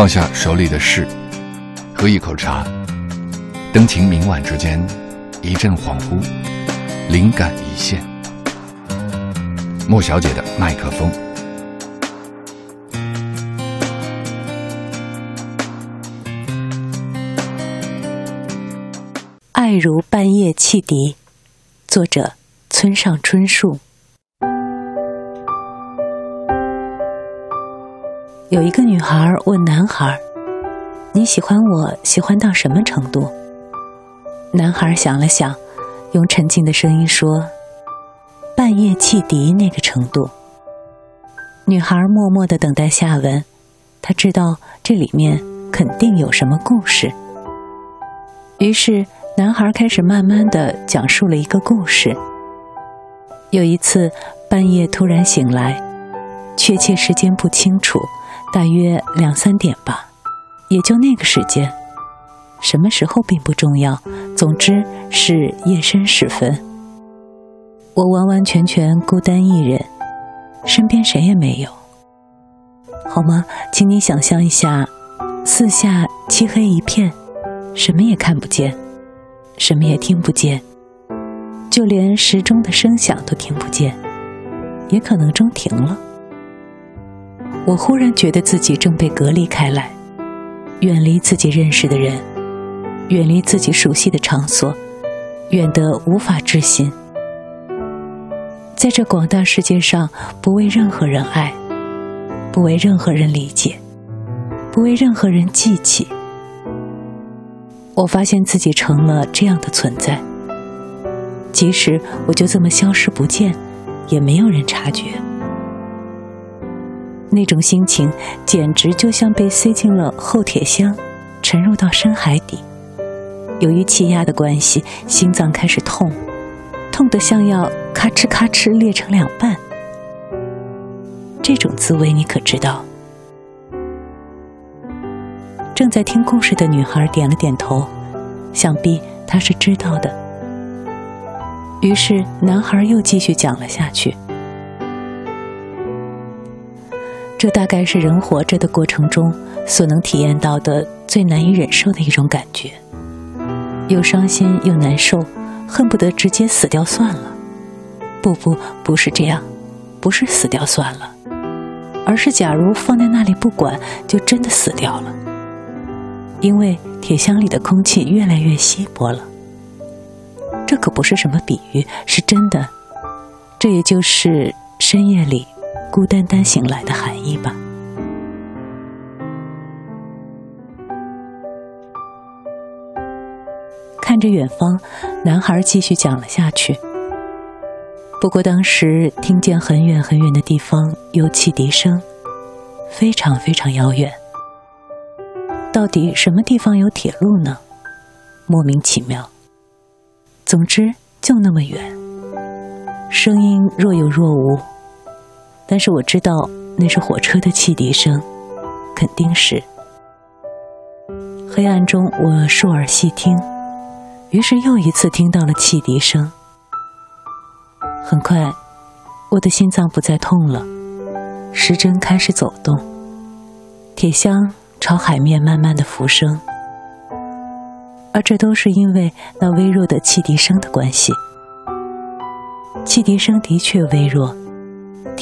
放下手里的事，喝一口茶，灯情明晚之间，一阵恍惚，灵感一现。莫小姐的麦克风。爱如半夜汽笛，作者村上春树。有一个女孩问男孩：“你喜欢我喜欢到什么程度？”男孩想了想，用沉静的声音说：“半夜汽笛那个程度。”女孩默默的等待下文，她知道这里面肯定有什么故事。于是，男孩开始慢慢的讲述了一个故事。有一次半夜突然醒来，确切时间不清楚。大约两三点吧，也就那个时间，什么时候并不重要。总之是夜深时分，我完完全全孤单一人，身边谁也没有。好吗？请你想象一下，四下漆黑一片，什么也看不见，什么也听不见，就连时钟的声响都听不见，也可能钟停了。我忽然觉得自己正被隔离开来，远离自己认识的人，远离自己熟悉的场所，远得无法置信。在这广大世界上，不为任何人爱，不为任何人理解，不为任何人记起。我发现自己成了这样的存在，即使我就这么消失不见，也没有人察觉。那种心情简直就像被塞进了厚铁箱，沉入到深海底。由于气压的关系，心脏开始痛，痛得像要咔哧咔哧裂成两半。这种滋味你可知道？正在听故事的女孩点了点头，想必她是知道的。于是男孩又继续讲了下去。这大概是人活着的过程中所能体验到的最难以忍受的一种感觉，又伤心又难受，恨不得直接死掉算了。不不，不是这样，不是死掉算了，而是假如放在那里不管，就真的死掉了。因为铁箱里的空气越来越稀薄了。这可不是什么比喻，是真的。这也就是深夜里。孤单单醒来的含义吧。看着远方，男孩继续讲了下去。不过当时听见很远很远的地方有汽笛声，非常非常遥远。到底什么地方有铁路呢？莫名其妙。总之就那么远，声音若有若无。但是我知道那是火车的汽笛声，肯定是。黑暗中，我竖耳细听，于是又一次听到了汽笛声。很快，我的心脏不再痛了，时针开始走动，铁箱朝海面慢慢的浮升，而这都是因为那微弱的汽笛声的关系。汽笛声的确微弱。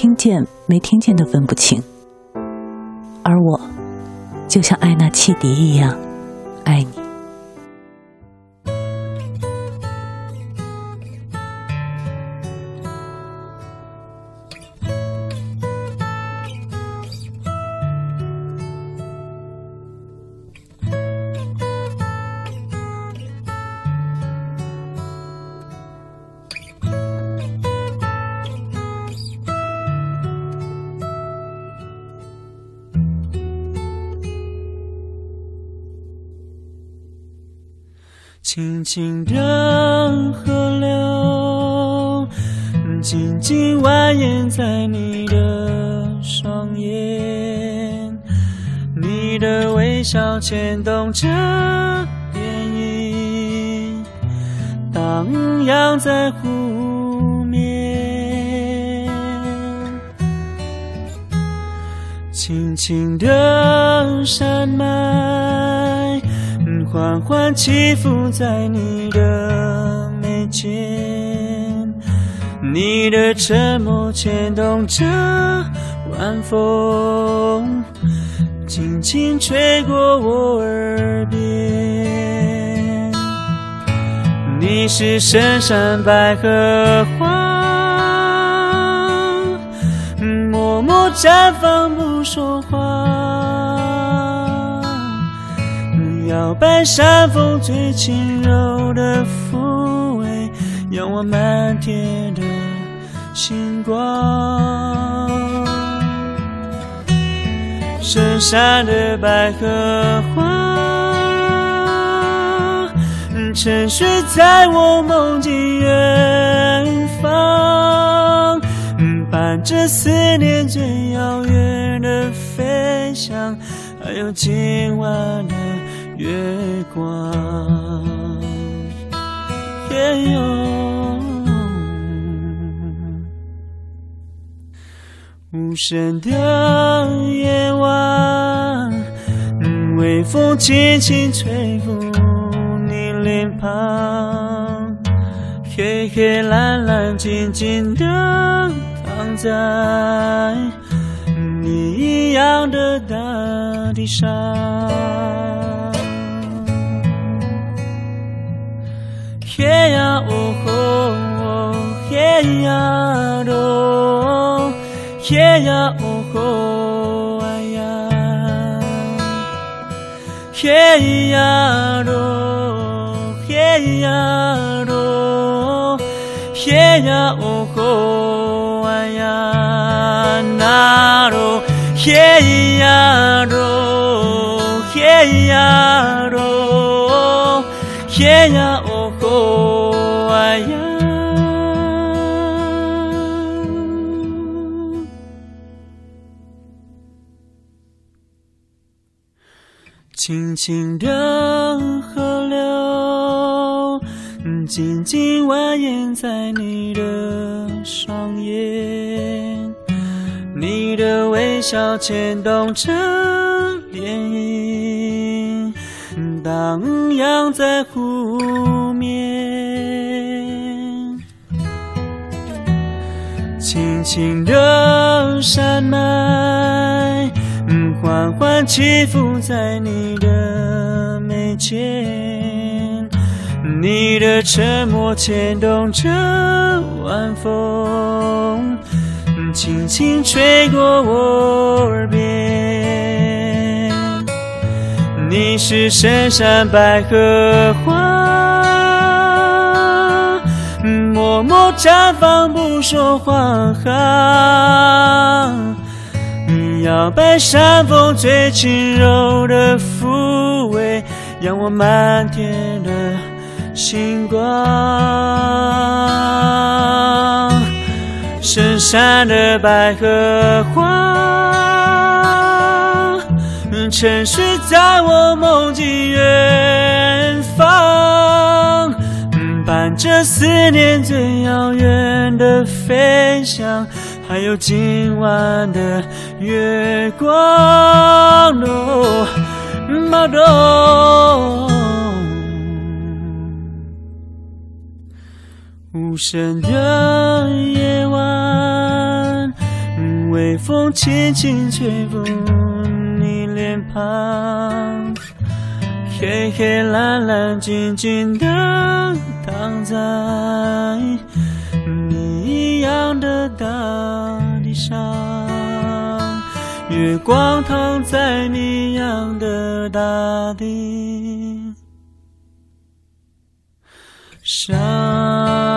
听见没听见都分不清，而我，就像爱那汽笛一样，爱你。轻轻的河流，静静蜿蜒在你的双眼，你的微笑牵动着涟漪，荡漾在湖面，轻轻的。山脉，缓缓起伏在你的眉间，你的沉默牵动着晚风，轻轻吹过我耳边。你是深山百合花，默默绽放不说话，摇摆山风最轻柔的抚慰，仰望满天的星光。深山的百合花，沉睡在我梦境远方，伴着思念最遥远的飞翔，还有今晚的月光。天有无声的夜晚，微风轻轻吹拂你脸庞，黑黑蓝蓝静静地躺在你一样的大地上。呀哦吼，嘿呀咯，嘿呀哦吼哎呀，嘿呀咯，嘿呀咯，嘿呀哦吼哎呀那咯，嘿呀咯，嘿呀咯，天涯哦吼哎呀。轻轻的河流，静静蜿蜒在你的双眼，你的微笑牵动着涟漪，荡漾在湖面。轻轻的山脉，缓缓起伏在你的眉间，你的沉默牵动着晚风，轻轻吹过我耳边。你是深山百合花，默默绽放不说话。摇摆山风最轻柔的抚慰，仰望满天的星光。深山的百合花，沉睡在我梦境远方，伴着思念最遥远的飞翔。还有今晚的月光哦，马东。无声的夜晚，微风轻轻吹拂脸庞，黑黑蓝蓝静静的躺在你一样的大地上，月光躺在你一样的大地上。